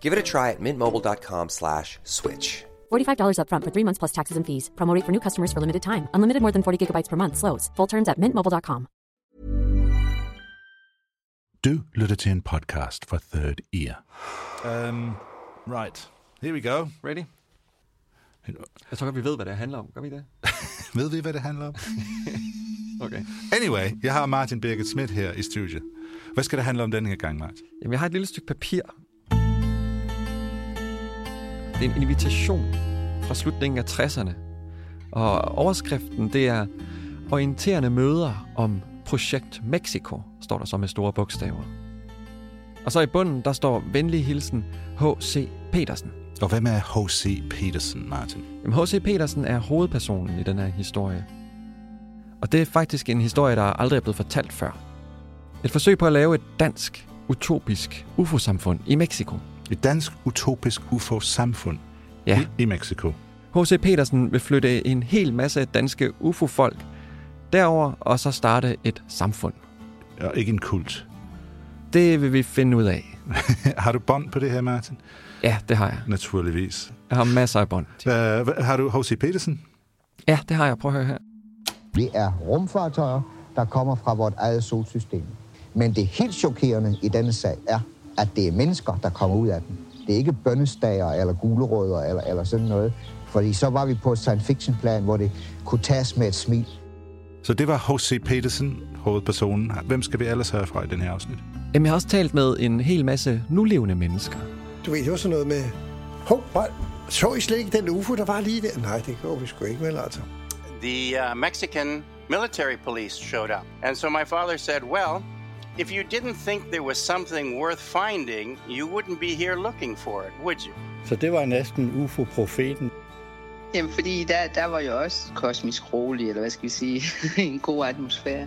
Give it a try at mintmobile.com slash switch. $45 upfront for three months plus taxes and fees. Promote for new customers for limited time. Unlimited more than 40 gigabytes per month. Slows. Full terms at mintmobile.com. Do lytter til en podcast for Third Ear. Um, right. Here we go. Ready? Jeg tror godt, vi ved, hvad det handler om. Gør vi det? Ved vi, hvad det handler om? Okay. Anyway, jeg har Martin Birgit Schmidt her i studiet. Hvad skal det handle om denne her gang, Martin? Jamen, jeg har et lille stykke papir. Det er en invitation fra slutningen af 60'erne. Og overskriften, det er orienterende møder om Projekt Mexico, står der så med store bogstaver. Og så i bunden, der står venlig hilsen H.C. Petersen. Og hvem er H.C. Petersen, Martin? Jamen, H.C. Petersen er hovedpersonen i den her historie. Og det er faktisk en historie, der aldrig er blevet fortalt før. Et forsøg på at lave et dansk, utopisk UFO-samfund i Mexico. Et dansk utopisk UFO-samfund Ja. i, i Mexico. H.C. Petersen vil flytte en hel masse danske UFO-folk derover og så starte et samfund. Og ikke en kult. Det vil vi finde ud af. har du bånd på det her, Martin? Ja, det har jeg. Naturligvis. Jeg har masser af bånd. Uh, har du H.C. Petersen? Ja, det har jeg. Prøv at høre her. Det er rumfartøjer, der kommer fra vort eget solsystem. Men det helt chokerende i denne sag er, at det er mennesker, der kommer ud af den. Det er ikke bønnestager eller gulerødder eller, eller sådan noget. Fordi så var vi på et science fiction plan, hvor det kunne tages med et smil. Så det var H.C. Petersen, hovedpersonen. Hvem skal vi ellers have fra i den her afsnit? Jamen, jeg har også talt med en hel masse nulevende mennesker. Du ved, det var sådan noget med... Hov, så I slet ikke den UFO, der var lige der? Nej, det går vi sgu ikke, vel altså. the uh, Mexican military police showed up. And so my father said, Well, if you didn't think there was something worth finding, you wouldn't be here looking for it, would you? Så det var næsten UFO-profeten. Jamen, fordi der, der var jo også kosmisk rolig, eller hvad skal vi sige, en god atmosfære.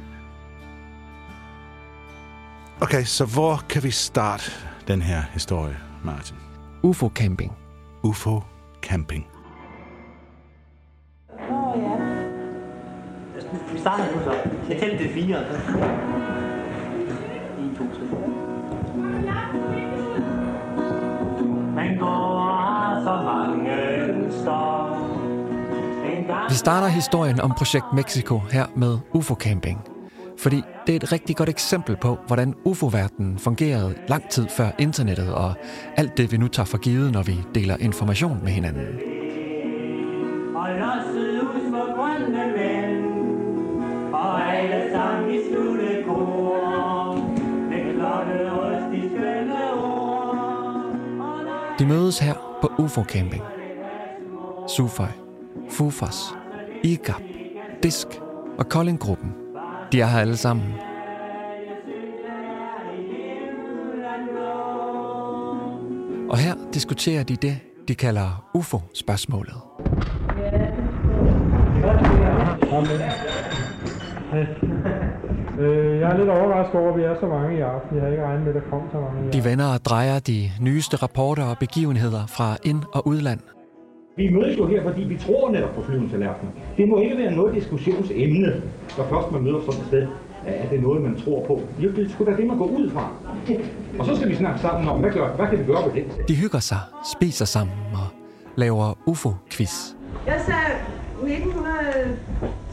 Okay, så hvor kan vi starte den her historie, Martin? UFO-camping. UFO camping. Vi starter nu så. Jeg tæller til fire. Vi starter historien om Projekt Mexico her med UFO-camping. Fordi det er et rigtig godt eksempel på, hvordan UFO-verdenen fungerede lang tid før internettet og alt det, vi nu tager for givet, når vi deler information med hinanden. Mødes her på UFO-camping. Sufaj, Fufas, IGAP, Disk og Koldinggruppen. De er her alle sammen. Og her diskuterer de det, de kalder UFO-spørgsmålet. Ja jeg er lidt overrasket over, at vi er så mange i aften. Jeg havde ikke regnet med, at der kom så mange De vender og drejer de nyeste rapporter og begivenheder fra ind- og udland. Vi mødes jo her, fordi vi tror netop på flyvende tallerkener. Det må ikke være noget diskussionsemne, når først man møder sådan et sted. Er det noget, man tror på? Jo, det er sgu da det, man går ud fra. Og så skal vi snakke sammen om, hvad, gør, hvad kan vi gøre ved det? De hygger sig, spiser sammen og laver UFO-quiz. Jeg sagde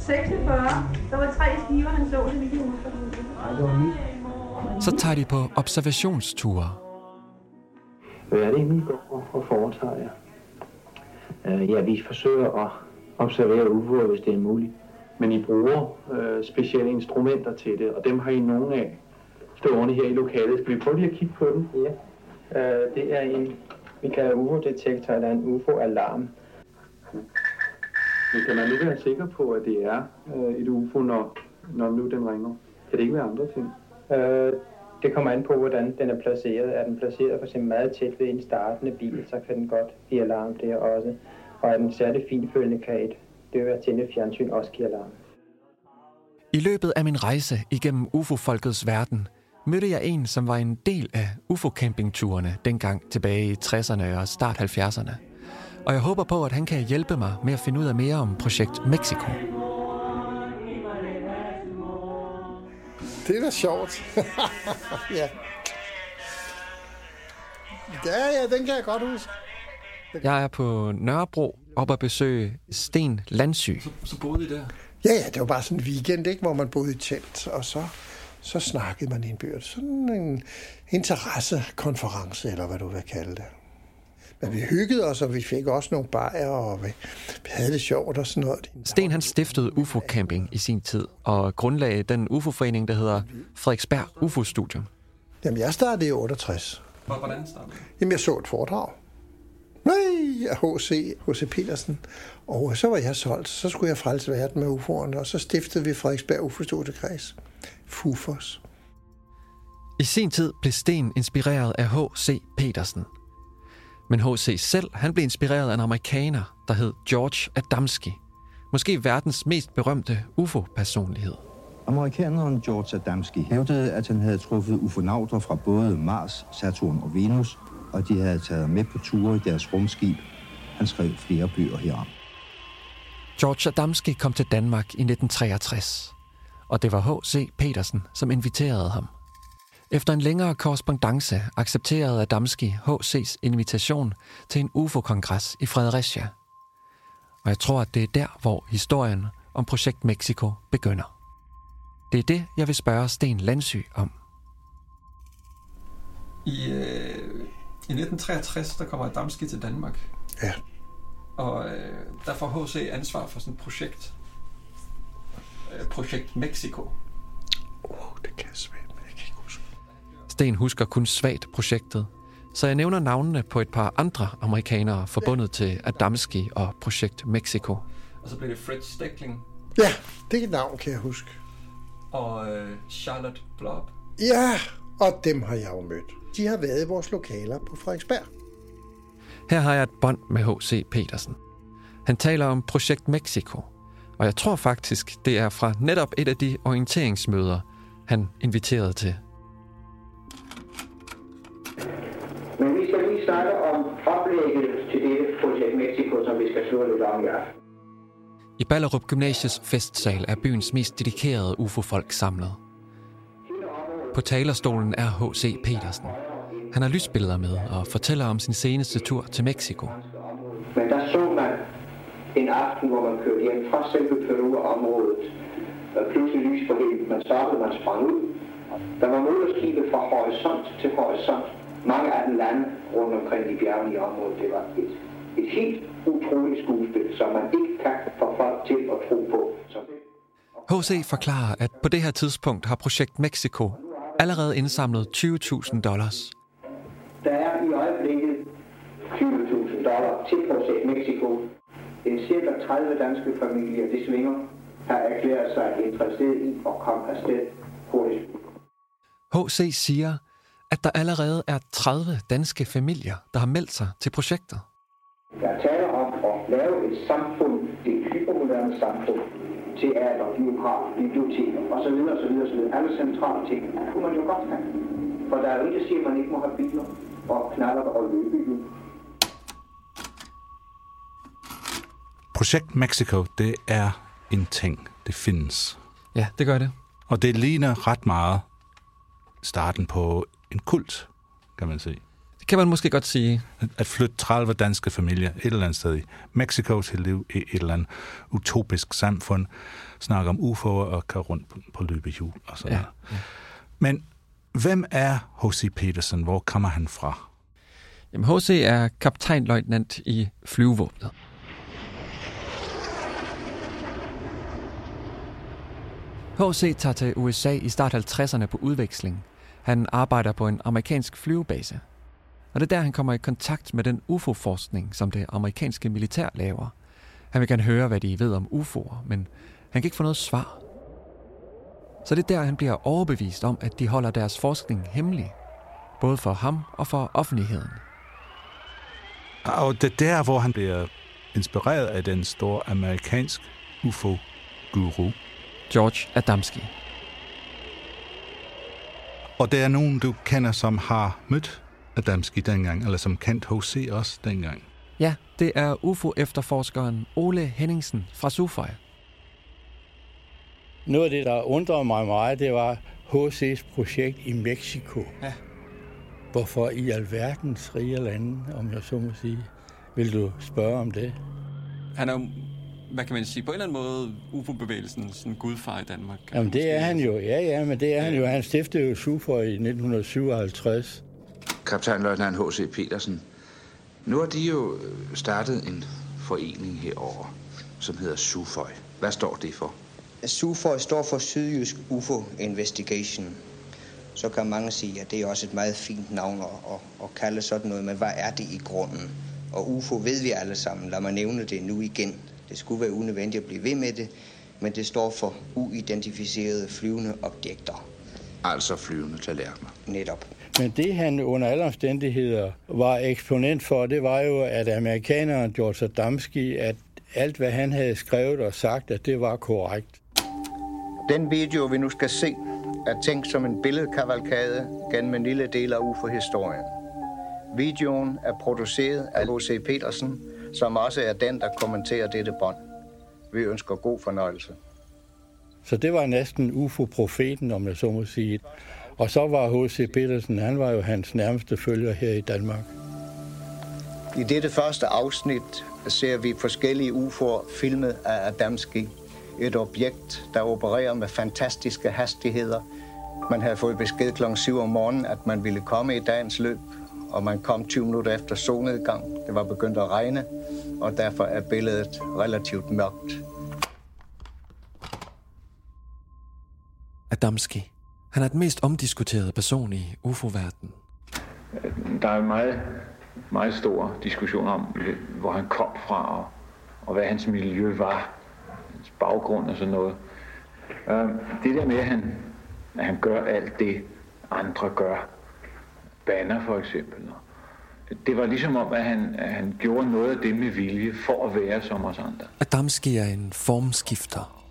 1946. Der var tre skiver, han så, det vi kan huske. Så tager de på observationsture. Hvad er det egentlig, I går og foretager jer? Uh, ja, vi forsøger at observere UFO'er, hvis det er muligt. Men I bruger uh, specielle instrumenter til det, og dem har I nogle af stående her i lokalet. Skal vi prøve lige at kigge på dem? Ja. Uh, det er en, vi kalder UFO-detektor, eller en UFO-alarm. Men kan man nu være sikker på, at det er uh, et UFO, når, når nu den ringer? Kan det ikke være andre ting? Uh, det kommer an på, hvordan den er placeret. Er den placeret for eksempel meget tæt ved en startende bil, så kan den godt give alarm der også. Og er den særlig finfølgende, kan et det vil tænde fjernsyn også give alarm. I løbet af min rejse igennem UFO-folkets verden, mødte jeg en, som var en del af UFO-campingturene dengang tilbage i 60'erne og start 70'erne. Og jeg håber på, at han kan hjælpe mig med at finde ud af mere om projekt Mexico. Det er da sjovt. ja. Ja, ja, den kan jeg godt huske. Jeg er på Nørrebro op at besøge Sten Landsy. Så, så boede I der? Ja, ja, det var bare sådan en weekend, ikke, hvor man boede i telt, og så, så snakkede man indbyrdes. Sådan en interessekonference, eller hvad du vil kalde det. Men vi hyggede os, og vi fik også nogle bajer, og vi, vi havde det sjovt og sådan noget. Sten han stiftede UFO Camping i sin tid, og grundlagde den UFO-forening, der hedder Frederiksberg UFO Studium. Jamen, jeg startede i 68. Hvordan startede Jamen, jeg så et foredrag. Nej, af H.C. H.C. Petersen. Og så var jeg solgt. Så skulle jeg frelse verden med UFO'erne, og så stiftede vi Frederiksberg UFO Studiekreds. FUFOS. I sin tid blev Sten inspireret af H.C. Petersen. Men H.C. selv han blev inspireret af en amerikaner, der hed George Adamski. Måske verdens mest berømte UFO-personlighed. Amerikaneren George Adamski hævdede, at han havde truffet ufonauter fra både Mars, Saturn og Venus, og de havde taget med på ture i deres rumskib. Han skrev flere bøger herom. George Adamski kom til Danmark i 1963, og det var H.C. Petersen, som inviterede ham. Efter en længere korrespondence accepterede Adamski H.C.'s invitation til en UFO-kongres i Fredericia. Og jeg tror, at det er der, hvor historien om Projekt Mexico begynder. Det er det, jeg vil spørge Sten Landsy om. I, øh, i 1963, der kommer Adamski til Danmark. Ja. Og øh, der får H.C. ansvar for sådan et projekt. Øh, projekt Mexico. Åh, oh, det kan jeg svært, Sten husker kun svagt projektet, så jeg nævner navnene på et par andre amerikanere forbundet til Adamski og projekt Mexico. Og så blev det Fred Steckling. Ja, det er et navn, kan jeg huske. Og øh, Charlotte Blob. Ja, og dem har jeg jo mødt. De har været i vores lokaler på Frederiksberg. Her har jeg et bånd med H.C. Petersen. Han taler om projekt Mexico, og jeg tror faktisk, det er fra netop et af de orienteringsmøder, han inviterede til. Men vi skal lige snakke om oplægget til det projekt Mexico, som vi skal slå lidt om i aften. I Ballerup Gymnasiets festsal er byens mest dedikerede UFO-folk samlet. På talerstolen er H.C. Petersen. Han har lysbilleder med og fortæller om sin seneste tur til Mexico. Men der så man en aften, hvor man kørte hjem fra selve Peru-området. Pludselig lys på. Man stoppede, man sprang ud. Der var motorskibe fra horisont til horisont. Mange af dem lande rundt omkring i bjergene i området. Det var et, et helt utroligt skuespil, som man ikke kan få folk til at tro på. Så H.C. forklarer, at på det her tidspunkt har projekt Mexico allerede indsamlet 20.000 dollars. Der er i øjeblikket 20.000 dollars til projekt Mexico. En cirka 30 danske familier, de svinger, har erklæret sig interesseret i at komme afsted hurtigt. H.C. siger, at der allerede er 30 danske familier, der har meldt sig til projektet. Jeg taler om at lave et samfund, et hypermoderne samfund, teater, biograf, biblioteker osv. osv. osv. Alle centrale ting. Det kunne man jo godt have. For der er jo ikke, der siger, at man ikke må have biler og knaller og løbehjul. Projekt Mexico, det er en ting. Det findes. Ja, det gør det. Og det ligner ret meget starten på en kult, kan man sige. Det kan man måske godt sige. At flytte 30 danske familier et eller andet sted i Mexico til liv i et eller andet utopisk samfund, snakke om UFO'er og køre rundt på, på løbehjul og sådan Ja, ja. Men hvem er H.C. Peterson? Hvor kommer han fra? Jamen, H.C. er kaptajnløjtnant i flyvevåbnet. H.C. tager til USA i start 50'erne på udveksling. Han arbejder på en amerikansk flyvebase. Og det er der, han kommer i kontakt med den UFO-forskning, som det amerikanske militær laver. Han vil gerne høre, hvad de ved om UFO'er, men han kan ikke få noget svar. Så det er der, han bliver overbevist om, at de holder deres forskning hemmelig. Både for ham og for offentligheden. Og det er der, hvor han bliver inspireret af den store amerikansk UFO-guru. George Adamski. Og der er nogen, du kender, som har mødt Adamski dengang, eller som kendt H.C. også dengang. Ja, det er UFO-efterforskeren Ole Henningsen fra Suføj. Noget af det, der undrede mig meget, det var H.C.'s projekt i Mexico. Ja. Hvorfor i alverdens rige lande, om jeg så må sige, vil du spørge om det? Han er hvad kan man sige, på en eller anden måde UFO-bevægelsen sådan gudfar i Danmark. Jamen det er han jo, ja ja, men det er han jo. Han stiftede jo SUFO i 1957. Kaptajnløjtnant H.C. Petersen. Nu har de jo startet en forening herover, som hedder SUFOI. Hvad står det for? SUFOI står for Sydjysk UFO Investigation. Så kan mange sige, at det er også et meget fint navn at, at, at kalde sådan noget, men hvad er det i grunden? Og UFO ved vi alle sammen. Lad mig nævne det nu igen. Det skulle være unødvendigt at blive ved med det, men det står for uidentificerede flyvende objekter. Altså flyvende tallerkener. Netop. Men det han under alle omstændigheder var eksponent for, det var jo, at amerikaneren George Adamski, at alt hvad han havde skrevet og sagt, at det var korrekt. Den video, vi nu skal se, er tænkt som en billedkavalkade gennem en lille del af UFO-historien. Videoen er produceret af H.C. Petersen, som også er den, der kommenterer dette bånd. Vi ønsker god fornøjelse. Så det var næsten UFO-profeten, om jeg så må sige. Og så var H.C. Petersen, han var jo hans nærmeste følger her i Danmark. I dette første afsnit ser vi forskellige UFO'er filmet af Adamski. Et objekt, der opererer med fantastiske hastigheder. Man havde fået besked kl. 7 om morgenen, at man ville komme i dagens løb, og man kom 20 minutter efter solnedgang. Det var begyndt at regne, og derfor er billedet relativt mørkt. Adamski. Han er den mest omdiskuterede person i UFO-verdenen. Der er en meget, meget stor diskussion om, hvor han kom fra, og, og hvad hans miljø var, hans baggrund og sådan noget. Øh, Det der med, at han, at han gør alt det, andre gør, banner for eksempel, det var ligesom om, at han, at han gjorde noget af det med vilje for at være som os andre. Adamski er en formskifter.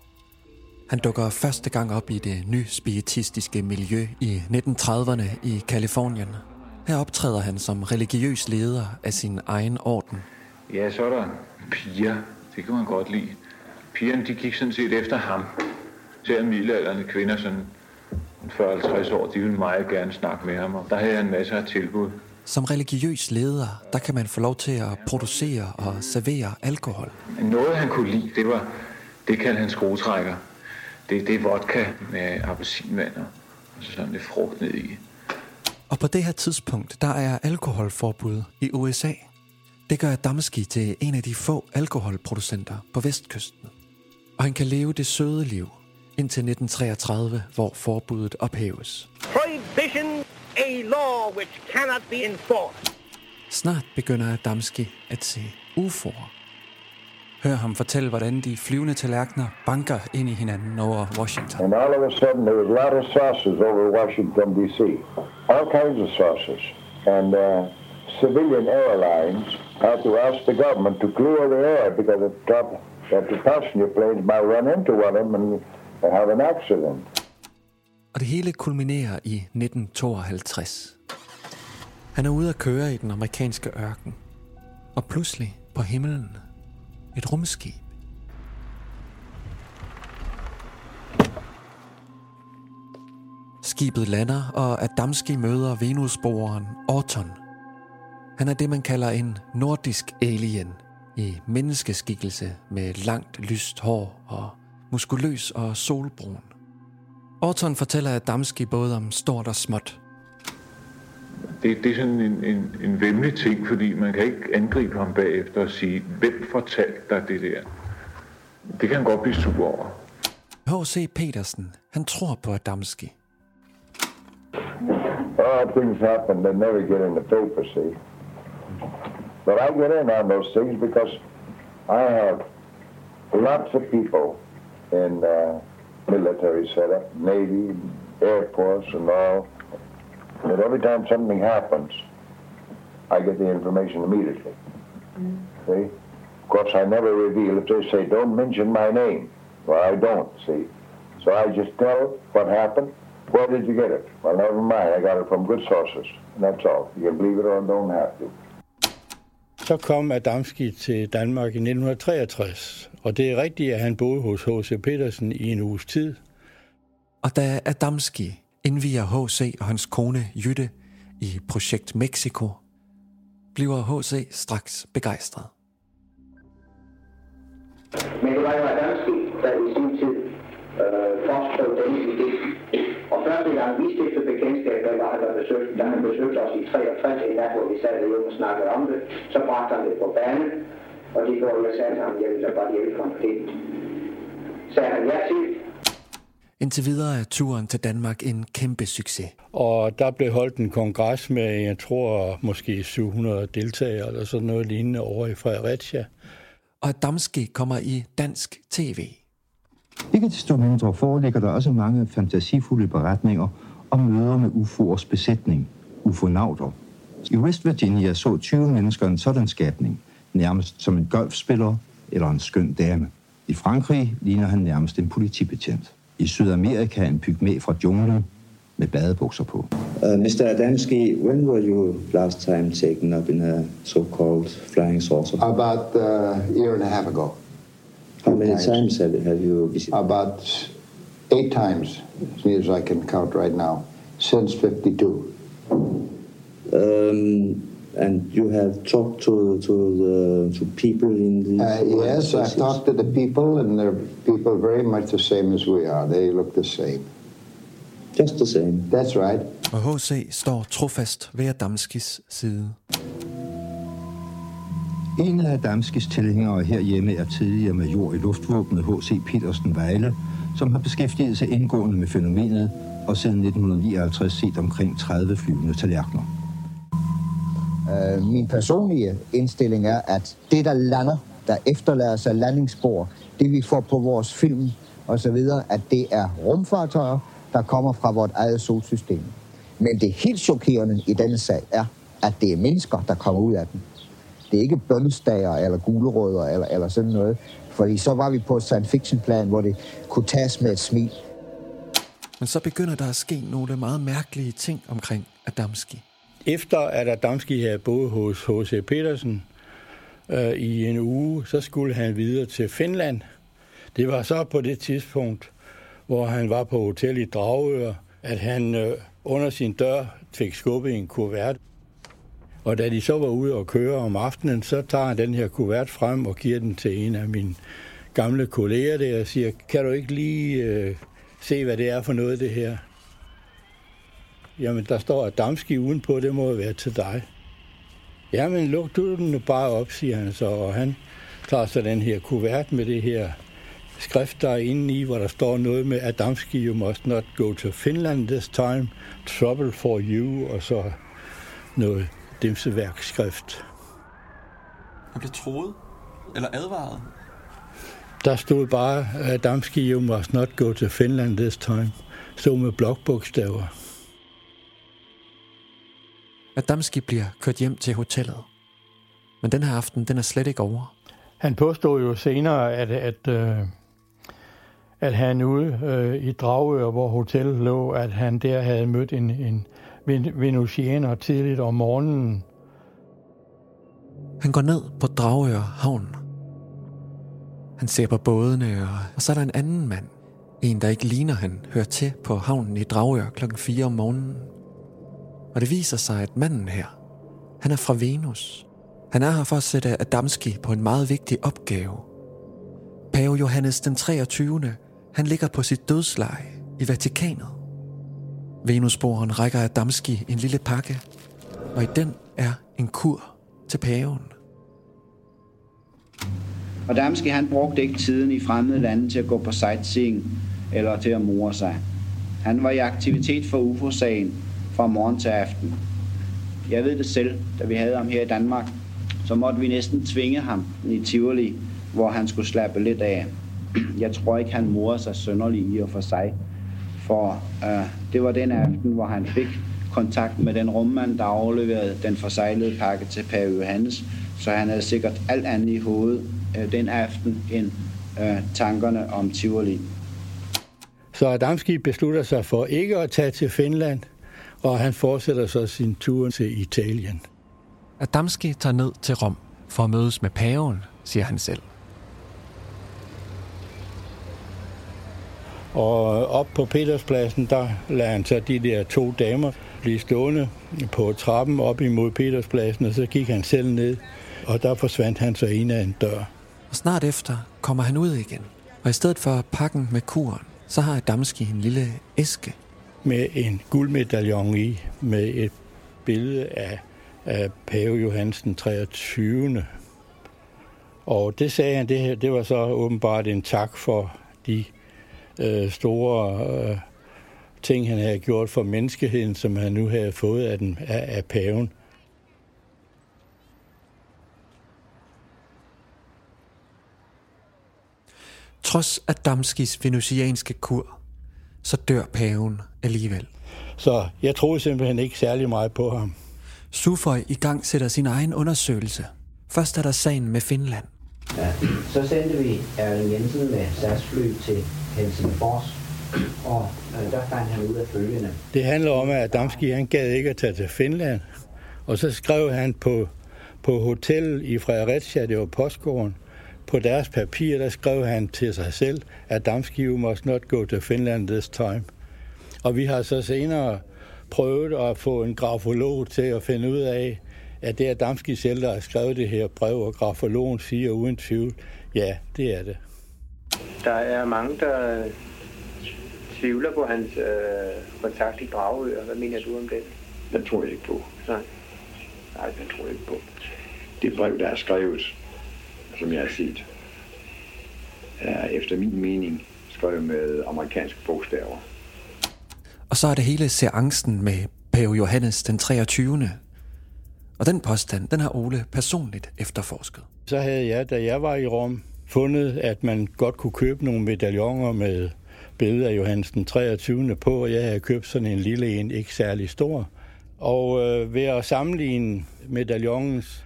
Han dukker første gang op i det nyspiritistiske miljø i 1930'erne i Kalifornien. Her optræder han som religiøs leder af sin egen orden. Ja, så er der piger. Det kan man godt lide. Pigerne, de gik sådan set efter ham. Selv middelalderne kvinder, sådan 40-50 år, de ville meget gerne snakke med ham. Og der havde han masser af tilbud. Som religiøs leder, der kan man få lov til at producere og servere alkohol. Noget, han kunne lide, det var, det kaldte han skruetrækker. Det, det er vodka med appelsinvand og så sådan lidt frugt ned i. Og på det her tidspunkt, der er alkoholforbud i USA. Det gør Adamski til en af de få alkoholproducenter på vestkysten. Og han kan leve det søde liv indtil 1933, hvor forbuddet ophæves. Prohibition, a law which cannot be enforced. Snart begynder Adamski at se UFO'er. Hør ham fortælle, hvordan de flyvende tallerkener banker ind i hinanden over Washington. And all of a sudden, there was a lot of saucers over Washington, D.C. All kinds of saucers. And uh, civilian airlines had to ask the government to clear the air because it thought that the passenger planes might run into one of them and have an accident. Og det hele kulminerer i 1952. Han er ude at køre i den amerikanske ørken. Og pludselig på himlen et rumskib. Skibet lander, og Adamski møder Venusboreren Orton. Han er det, man kalder en nordisk alien i menneskeskikkelse med langt lyst hår og muskuløs og solbrun. Orton fortæller Adamski både om stort og småt. det, det er sådan en, en, en vemmelig ting, fordi man kan ikke angribe ham bagefter og sige, hvem fortalte dig det der? Det kan han godt blive sur over. H.C. Petersen, han tror på Adamski. Oh, things happen that never get in the paper, see. But I get in on those things because I have lots of people in uh, military setup, Navy, Air Force, and all. That every time something happens, I get the information immediately. See? Of course, I never reveal. If they say, don't mention my name, well, I don't, see? So I just tell what happened. Where did you get it? Well, never mind. I got it from good sources. And that's all. You can believe it or don't have to. Så kom Adamski til Danmark i 1963, og det er rigtigt, at han boede hos H.C. Petersen i en uges tid. Og da Adamski indviger H.C. og hans kone Jytte i Projekt Mexico, bliver H.C. straks begejstret. Besøgte os i 63, en nat, hvor vi sad derhjemme og snakkede om det, så bragte han det på banen, og de går og sagde til ham, jeg vil så bare hjælpe ham. Det sagde han ja til, Indtil videre er turen til Danmark en kæmpe succes. Og der blev holdt en kongres med, jeg tror, måske 700 deltagere eller sådan noget lignende over i Fredericia. Og Adamski kommer i dansk tv. Ikke desto mindre foreligger der også mange fantasifulde beretninger om møder med UFO'ers besætning, ufonauter. I West Virginia så 20 mennesker en sådan skabning, nærmest som en golfspiller eller en skøn dame. I Frankrig ligner han nærmest en politibetjent. I Sydamerika en pygmæ fra junglen med badebukser på. Uh, Mr. Adamski, when were you last time taken up in a so-called flying saucer? About uh, a year and a half ago. How many times have, have you visited? About eight times, as near as I can count right now, since 52. Um, and you have talked to to the to people in the Uh, yes, I've talked to the people, and they're people very much the same as we are. They look the same. Just the same. That's right. Og H.C. står trofast ved Adamskis side. En af Adamskis tilhængere herhjemme er tidligere major i luftvåbnet H.C. Petersen Vejle, som har beskæftiget sig indgående med fænomenet og siden 1959 set omkring 30 flyvende tallerkener. Øh, min personlige indstilling er, at det, der lander, der efterlader sig landingsspor, det vi får på vores film og så videre, at det er rumfartøjer, der kommer fra vort eget solsystem. Men det helt chokerende i denne sag er, at det er mennesker, der kommer ud af den. Det er ikke bønstager eller gulerødder eller, eller sådan noget. Fordi så var vi på et science fiction plan, hvor det kunne tages med et smil. Men så begynder der at ske nogle meget mærkelige ting omkring Adamski. Efter at Adamski havde boet hos H.C. Petersen øh, i en uge, så skulle han videre til Finland. Det var så på det tidspunkt, hvor han var på hotel i Dragør, at han øh, under sin dør fik skubbet en kuvert. Og da de så var ude og køre om aftenen, så tager han den her kuvert frem og giver den til en af mine gamle kolleger der og siger, kan du ikke lige øh, se, hvad det er for noget, det her? Jamen, der står Adamski udenpå, det må være til dig. Jamen, luk du den nu bare op, siger han så, og han tager så den her kuvert med det her skrift, der er inde i, hvor der står noget med Adamski, you must not go to Finland this time, trouble for you, og så noget dimseværkskrift. Han blev troet? Eller advaret? Der stod bare, Adamski, you must not go to Finland this time. Stod med blokbogstaver. Adamski bliver kørt hjem til hotellet. Men den her aften, den er slet ikke over. Han påstod jo senere, at, at, øh, at han ude øh, i Dragør, hvor hotellet lå, at han der havde mødt en, en venusianer tidligt om morgenen. Han går ned på Dragør havn. Han ser på bådene, og, og så er der en anden mand. En, der ikke ligner han, hører til på havnen i Dragør klokken 4 om morgenen. Og det viser sig, at manden her, han er fra Venus. Han er her for at sætte Adamski på en meget vigtig opgave. Pave Johannes den 23. Han ligger på sit dødsleje i Vatikanet. Venusboren rækker Adamski en lille pakke. og i den er en kur til paven. Adamski han brugte ikke tiden i fremmede lande til at gå på sightseeing eller til at more sig. Han var i aktivitet for UFO-sagen fra morgen til aften. Jeg ved det selv, da vi havde ham her i Danmark, så måtte vi næsten tvinge ham i Tivoli, hvor han skulle slappe lidt af. Jeg tror ikke, han morer sig sønderlig i og for sig, for øh, det var den aften, hvor han fik kontakt med den rummand, der afleverede den forsejlede pakke til Per Johannes, så han havde sikkert alt andet i hovedet øh, den aften end øh, tankerne om Tivoli. Så Adamski beslutter sig for ikke at tage til Finland, og han fortsætter så sin tur til Italien. Adamski tager ned til Rom for at mødes med paven, siger han selv. Og op på Peterspladsen, der lader han så de der to damer blive stående på trappen op imod Peterspladsen, og så gik han selv ned, og der forsvandt han så ind af en dør. Og snart efter kommer han ud igen, og i stedet for pakken med kuren, så har Adamski en lille æske. Med en guldmedaljon i, med et billede af, af Pave Johansen 23. Og det sagde han, det, det var så åbenbart en tak for de øh, store øh, ting, han havde gjort for menneskeheden, som han nu havde fået af, den, af, af paven. Trods Adamskis venusianske kur, så dør paven alligevel. Så jeg troede simpelthen ikke særlig meget på ham. Suføj i gang sætter sin egen undersøgelse. Først er der sagen med Finland. Ja. Så sendte vi Erling Jensen med SAS-fly til Helsingfors, og øh, der fandt han ud af følgende. Det handler om, at Adamski han gad ikke at tage til Finland, og så skrev han på, på hotellet i Fredericia, det var postgården, på deres papir, der skrev han til sig selv, at Damski you must not go to Finland this time. Og vi har så senere prøvet at få en grafolog til at finde ud af, at det er Damski selv, der har skrevet det her brev, og grafologen siger uden tvivl, ja, det er det. Der er mange, der tvivler på hans øh, kontakt i Dragør. Hvad mener du om det? Den tror jeg ikke på. Nej. Nej, den tror jeg ikke på. Det brev, der er skrevet, som jeg har set, er efter min mening skrevet med amerikanske bogstaver. Og så er det hele seancen med Pave Johannes den 23. Og den påstand, den har Ole personligt efterforsket. Så havde jeg, da jeg var i Rom, fundet, at man godt kunne købe nogle medaljoner med billeder af Johannes den 23. på, og jeg havde købt sådan en lille en, ikke særlig stor. Og øh, ved at sammenligne medaljongens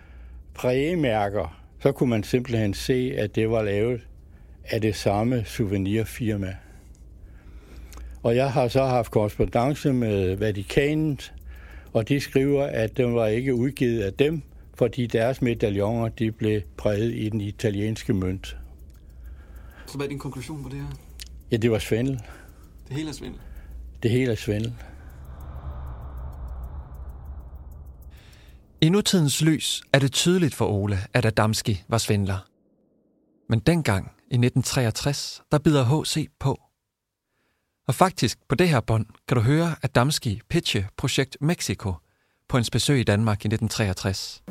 prægemærker, så kunne man simpelthen se, at det var lavet af det samme souvenirfirma. Og jeg har så haft korrespondence med Vatikanet, og de skriver, at den var ikke udgivet af dem, fordi deres medaljoner de blev præget i den italienske mønt. Så hvad er din konklusion på det her? Ja, det var svindel. Det hele er svindel. Det hele er svindel. I nutidens lys er det tydeligt for Ole, at Adamski var svindler. Men dengang, i 1963, der bider H.C. på. Og faktisk på det her bånd kan du høre Adamski pitche projekt Mexico på en besøg i Danmark i 1963.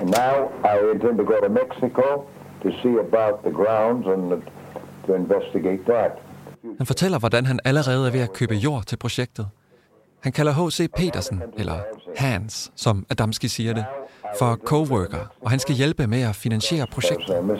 Now I intend to go to Mexico to see about the grounds and to investigate that. Han fortæller, hvordan han allerede er ved at købe jord til projektet. Han kalder H.C. Petersen, eller Hans, som Adamski siger det, for coworker, og han skal hjælpe med at finansiere projektet. Uh, uh.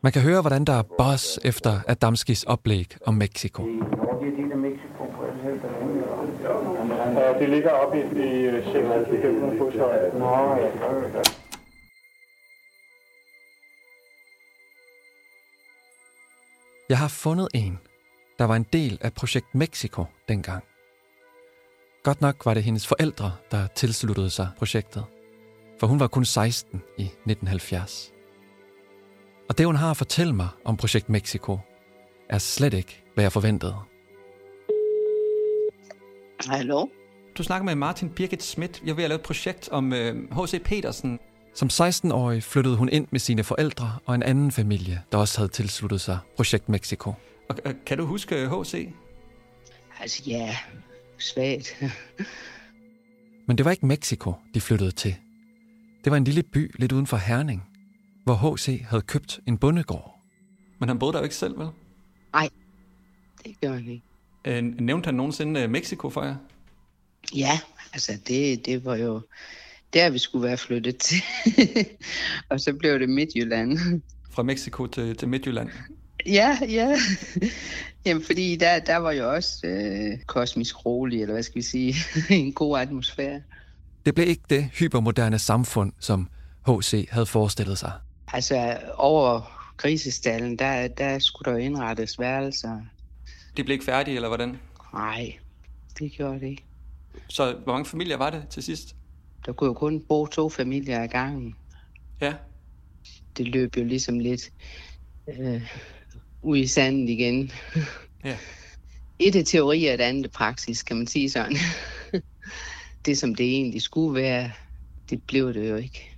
Man kan høre, hvordan der er buzz efter Adamskis oplæg om Mexico. Det ligger oppe i, i 600 Jeg har fundet en, der var en del af projekt Mexico dengang. Godt nok var det hendes forældre, der tilsluttede sig projektet, for hun var kun 16 i 1970. Og det, hun har at fortælle mig om projekt Mexico, er slet ikke, hvad jeg forventede. Hallo? Du snakker med Martin Birgit Schmidt. Jeg er ved at lave et projekt om H.C. Petersen. Som 16-årig flyttede hun ind med sine forældre og en anden familie, der også havde tilsluttet sig Projekt Mexico. Og, og kan du huske H.C.? Altså ja, svagt. Men det var ikke Mexico, de flyttede til. Det var en lille by lidt uden for Herning, hvor H.C. havde købt en bondegård. Men han boede der jo ikke selv, vel? Nej, det gjorde han ikke. Øh, nævnte han nogensinde øh, Mexico for jer? Ja, altså det, det var jo der, vi skulle være flyttet til. og så blev det Midtjylland. Fra Mexico til, til Midtjylland? Ja, ja. Jamen, fordi der, der var jo også øh, kosmisk rolig, eller hvad skal vi sige, en god atmosfære. Det blev ikke det hypermoderne samfund, som H.C. havde forestillet sig. Altså, over grisestallen, der, der skulle der indrettes værelser. De blev ikke færdige, eller hvordan? Nej, det gjorde det ikke. Så hvor mange familier var det til sidst? Der kunne jo kun bo to familier ad gangen. Ja. Det løb jo ligesom lidt øh, ud i sandet igen. Ja. Et er teori, og et andet er praksis, kan man sige sådan. det, som det egentlig skulle være, det blev det jo ikke.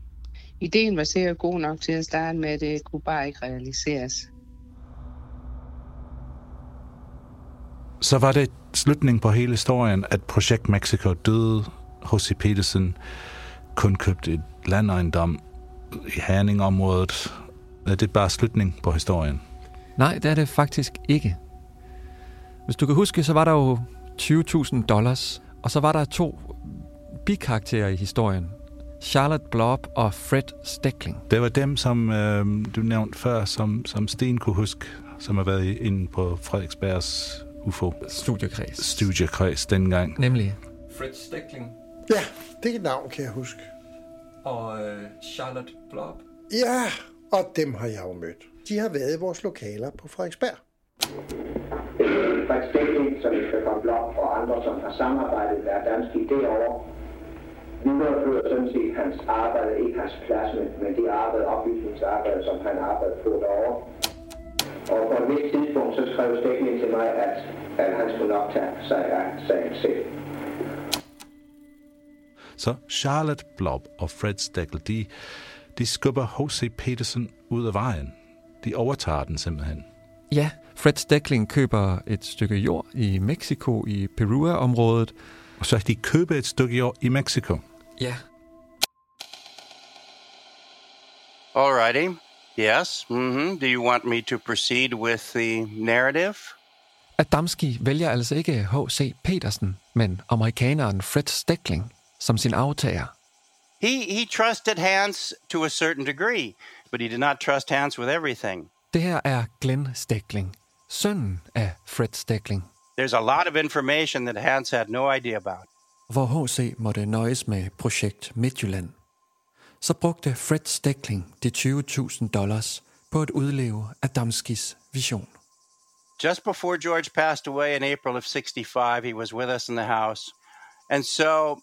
Ideen var sikkert god nok til at starte med, det kunne bare ikke realiseres. Så var det slutningen på hele historien, at Projekt Mexico døde. H.C. Petersen kun købte et landejendom i Herning-området. Er det bare slutning på historien? Nej, det er det faktisk ikke. Hvis du kan huske, så var der jo 20.000 dollars, og så var der to bikarakterer i historien. Charlotte Blob og Fred Steckling. Det var dem, som øh, du nævnte før, som, som Sten kunne huske, som har været inde på Frederiksbergs UFO. Studiekreds. Studiekreds dengang. Nemlig? Fred Steckling. Ja, det er et navn, kan jeg huske. Og øh, Charlotte Blob. Ja, og dem har jeg jo mødt. De har været i vores lokaler på Frederiksberg. Frederik Stikling, som vi skal komme blok og andre, som har samarbejdet med danske idéer over, viderefører sådan set hans arbejde, ikke hans plads, men, men det arbejde, oplysningsarbejde, som han arbejdede på derovre. Og på et vist tidspunkt, så skrev Stikling til mig, at, at han skulle nok tage sig af sagen selv. Så Charlotte Blob og Fred Steckel, de, de skubber H.C. Peterson ud af vejen. De overtager den simpelthen. Ja, Fred Steckling køber et stykke jord i Mexico, i Perua-området. Og så de køber et stykke jord i Mexico. Ja. Alrighty. Yes. Mm-hmm. Do you want me to proceed with the narrative? Adamski vælger altså ikke H.C. Petersen, men amerikaneren Fred Steckling som sin aftager. He, he trusted Hans to a certain degree, but he did not trust Hans with everything. Det her er Glenn Steckling, sønnen af Fred Steckling. There's a lot of information that Hans had no idea about. Hvor H.C. måtte nøjes med projekt Midtjylland. Så brugte Fred Steckling de 20.000 dollars på at udleve Adamskis vision. Just before George passed away in April of 65, he was with us in the house. And so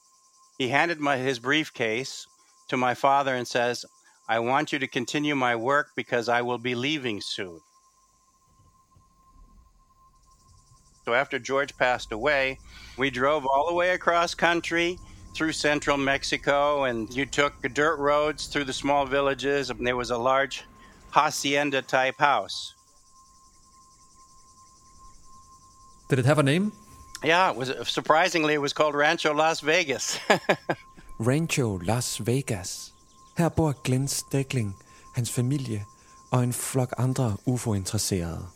he handed my, his briefcase to my father and says, I want you to continue my work because I will be leaving soon. So after George passed away, we drove all the way across country through central Mexico, and you took dirt roads through the small villages, and there was a large hacienda type house. Did it have a name? Yeah, it was surprisingly it was called Rancho Las Vegas. Rancho Las Vegas. Her bor Glenn Steckling, hans familie og en flok andre UFO-interesserede.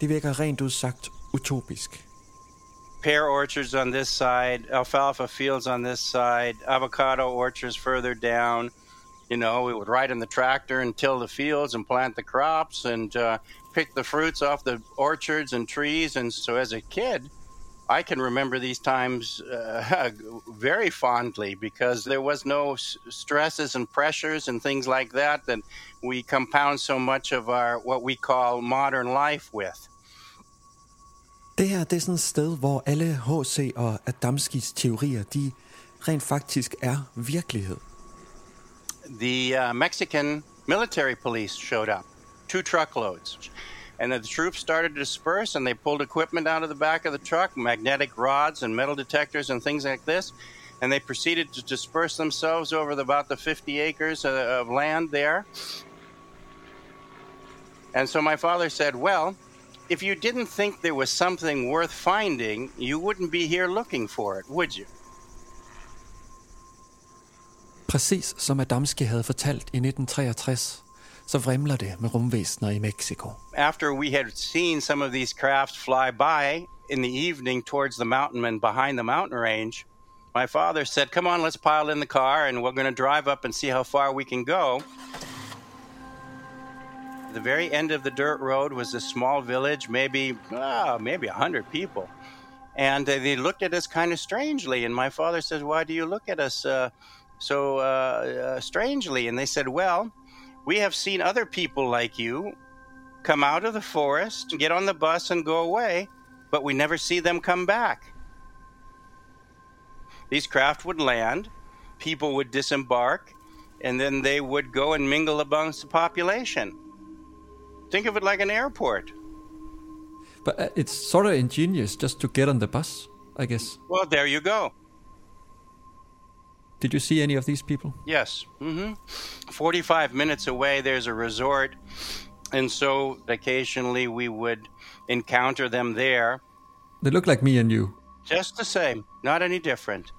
Det virker rent udsagt utopisk. Pear orchards on this side, alfalfa fields on this side, avocado orchards further down. You know, we would ride in the tractor and till the fields and plant the crops and uh, pick the fruits off the orchards and trees. And so as a kid, I can remember these times uh, very fondly because there was no s- stresses and pressures and things like that that we compound so much of our what we call modern life with. Det her det er sådan et sted, hvor alle H.C. og Adamskis teorier, de rent faktisk er virkelighed. The uh, Mexican military police showed up, two truckloads. And the troops started to disperse and they pulled equipment out of the back of the truck, magnetic rods and metal detectors and things like this. and they proceeded to disperse themselves over the, about the 50 acres of, of land there. And so my father said, Well, if you didn't think there was something worth finding, you wouldn't be here looking for it, would you? Præcis som Adamski havde fortalt i 1963, så vrimler det med rumvæsener i Mexico. After we had seen some of these crafts fly by in the evening towards the mountain and behind the mountain range, my father said, Come on, let's pile in the car and we're going to drive up and see how far we can go. The very end of the dirt road was a small village, maybe, ah, maybe a hundred people. And uh, they looked at us kind of strangely. And my father says, Why do you look at us uh, so uh, uh, strangely? And they said, Well, we have seen other people like you come out of the forest, get on the bus, and go away, but we never see them come back. These craft would land, people would disembark, and then they would go and mingle amongst the population. Think of it like an airport. But uh, it's sort of ingenious just to get on the bus, I guess. Well, there you go. Did you see any of these people? Yes. hmm 45 minutes away, there's a resort. And so occasionally we would encounter them there. They look like me and you. Just the same, not any different.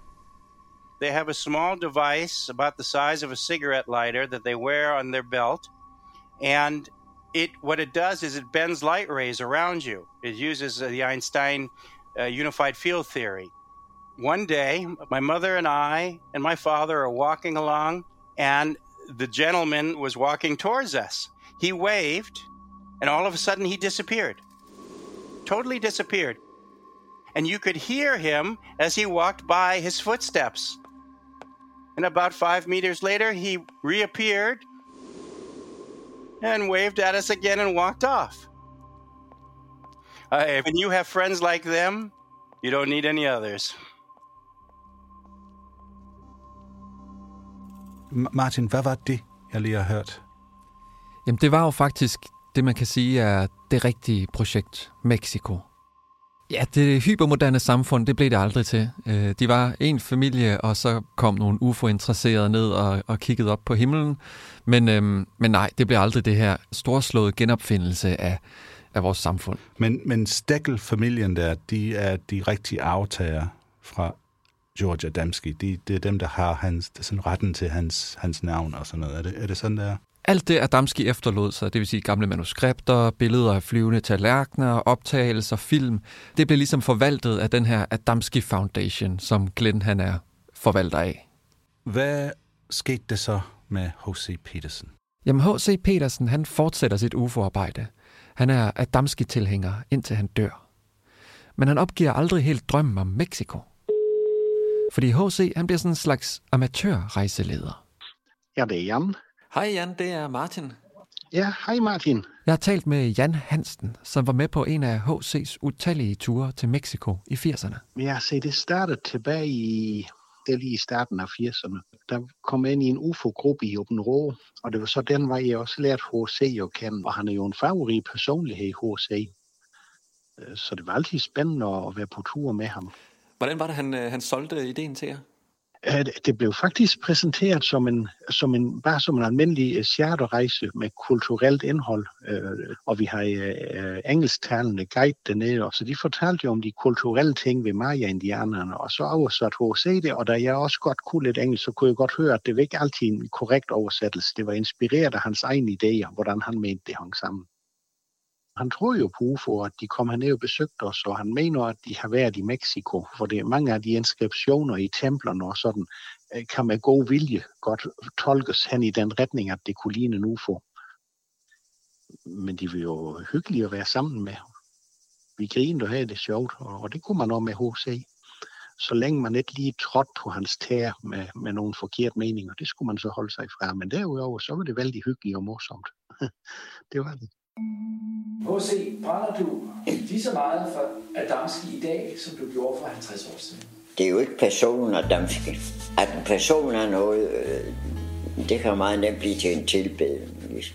They have a small device about the size of a cigarette lighter that they wear on their belt. And it what it does is it bends light rays around you. It uses the Einstein uh, unified field theory. One day, my mother and I and my father are walking along, and the gentleman was walking towards us. He waved, and all of a sudden he disappeared. Totally disappeared. And you could hear him as he walked by his footsteps. And about five meters later, he reappeared and waved at us again and walked off. Uh, when you have friends like them, you don't need any others. Martin, hvad var det, jeg lige har hørt? Jamen, det var jo faktisk det, man kan sige er det rigtige projekt, Mexico. Ja, det hypermoderne samfund, det blev det aldrig til. Øh, De var en familie, og så kom nogle UFO-interesserede ned og, og kiggede op på himlen. Men, øhm, men nej, det blev aldrig det her storslåede genopfindelse af, af vores samfund. Men, men Steckel-familien der, de er de rigtige aftager fra George Adamski. De, det er dem, der har hans, sådan retten til hans, hans navn og sådan noget. Er det, er det sådan, der? Alt det, Adamski efterlod sig, det vil sige gamle manuskripter, billeder af flyvende tallerkener, optagelser, film, det blev ligesom forvaltet af den her Adamski Foundation, som Glenn han er forvalter af. Hvad skete det så med H.C. Peterson? Jamen H.C. Petersen, han fortsætter sit UFO-arbejde. Han er Adamski-tilhænger, indtil han dør. Men han opgiver aldrig helt drømmen om Mexico. Fordi H.C. han bliver sådan en slags amatørrejseleder. Ja, det er Jan. Hej Jan, det er Martin. Ja, hej Martin. Jeg har talt med Jan Hansen, som var med på en af H.C.'s utallige ture til Mexico i 80'erne. Ja, se, det startede tilbage i, det er lige i starten af 80'erne. Der kom jeg ind i en UFO-gruppe i Åben Rå, og det var så den vej, jeg også lærte H.C. at kende, og han er jo en favorit personlighed, H.C. Øh, Så det var altid spændende at være på tur med ham. Hvordan var det, han, øh, han solgte ideen til jer? Det blev faktisk præsenteret som en, som en, bare som en almindelig øh, charterrejse med kulturelt indhold. Øh, og vi har engelsktalende guide dernede, og så de fortalte jo om de kulturelle ting ved Maya-indianerne, og så oversat H.C. det, og da jeg også godt kunne lidt engelsk, så kunne jeg godt høre, at det var ikke altid en korrekt oversættelse. Det var inspireret af hans egne idéer, hvordan han mente det hang sammen. Han troede jo på UFO, at de kom herned og besøgte os, og han mener, at de har været i Mexico, for det mange af de inskriptioner i templerne og sådan, øh, kan med god vilje godt tolkes hen i den retning, at det kunne ligne en UFO. Men de vil jo hyggelige at være sammen med. Vi grinede og havde det sjovt, og det kunne man også med H.C. Så længe man ikke lige trådte på hans tæer med, med nogle forkerte meninger, det skulle man så holde sig fra. Men derudover, så var det vældig hyggeligt og morsomt. det var det. H.C., brænder du lige så meget for Adamski i dag, som du gjorde for 50 år siden? Det er jo ikke personen Adamski. At en person er noget, øh, det kan meget nemt blive til en tilbedelse.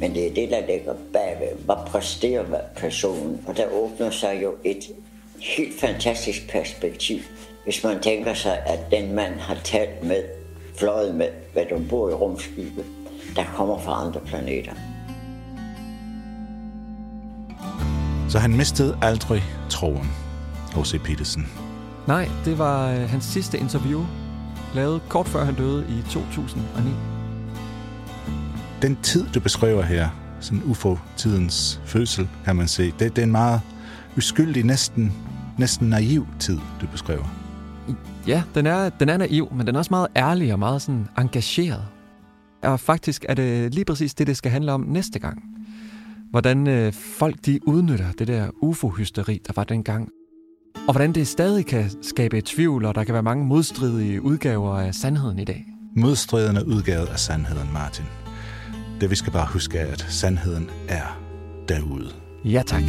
Men det er det, der ligger bagved. Hvad præsterer personen? Og der åbner sig jo et helt fantastisk perspektiv Hvis man tænker sig, at den mand har talt med, fløjet med, hvad du bor i rumskibet, der kommer fra andre planeter. Så han mistede aldrig troen, H.C. Petersen. Nej, det var øh, hans sidste interview, lavet kort før han døde i 2009. Den tid, du beskriver her, sådan UFO-tidens fødsel, kan man se, det, det er en meget uskyldig, næsten, næsten naiv tid, du beskriver. Ja, den er, den er naiv, men den er også meget ærlig og meget sådan engageret. Og faktisk er det lige præcis det, det skal handle om næste gang. Hvordan øh, folk de udnytter det der ufo-hysteri, der var dengang. Og hvordan det stadig kan skabe tvivl, og der kan være mange modstridige udgaver af sandheden i dag. Modstridende udgave af sandheden, Martin. Det vi skal bare huske er, at sandheden er derude. Ja, tak.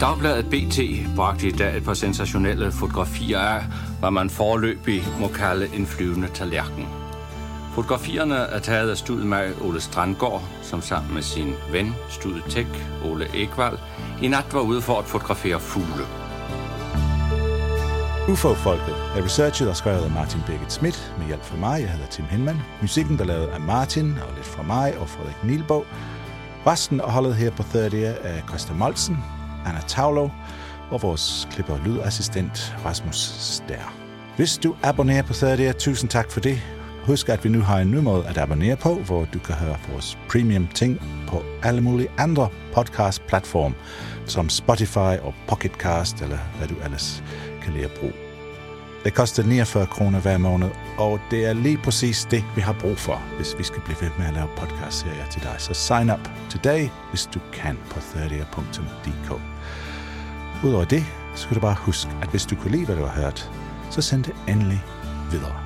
Dagbladet BT bragte i dag et par sensationelle fotografier af, hvad man forløbig må kalde en flyvende tallerken. Fotografierne er taget af studemag Ole Strandgaard, som sammen med sin ven, studetek Ole Ekvald, i nat var ude for at fotografere fugle. UFO-folket er researchet og skrevet af Martin Birgit Schmidt med hjælp fra mig. Jeg hedder Tim Hinman. Musikken der er lavet af Martin og lidt fra mig og Frederik Nielbo. Resten af holdet her på 30 er Christa Molsen, Anna Taulo og vores klipper og lydassistent Rasmus Stær. Hvis du abonnerer på 30, tusind tak for det. Husk, at vi nu har en ny måde at abonnere på, hvor du kan høre vores premium ting på alle mulige andre podcast-platform, som Spotify og Pocketcast, eller hvad du ellers kan lide at bruge. Det koster 49 kroner hver måned, og det er lige præcis det, vi har brug for, hvis vi skal blive ved med at lave podcast-serier til dig. Så sign up today, hvis du kan på 30.dk. Udover det, så skal du bare huske, at hvis du kunne lide, hvad du har hørt, så send det endelig videre.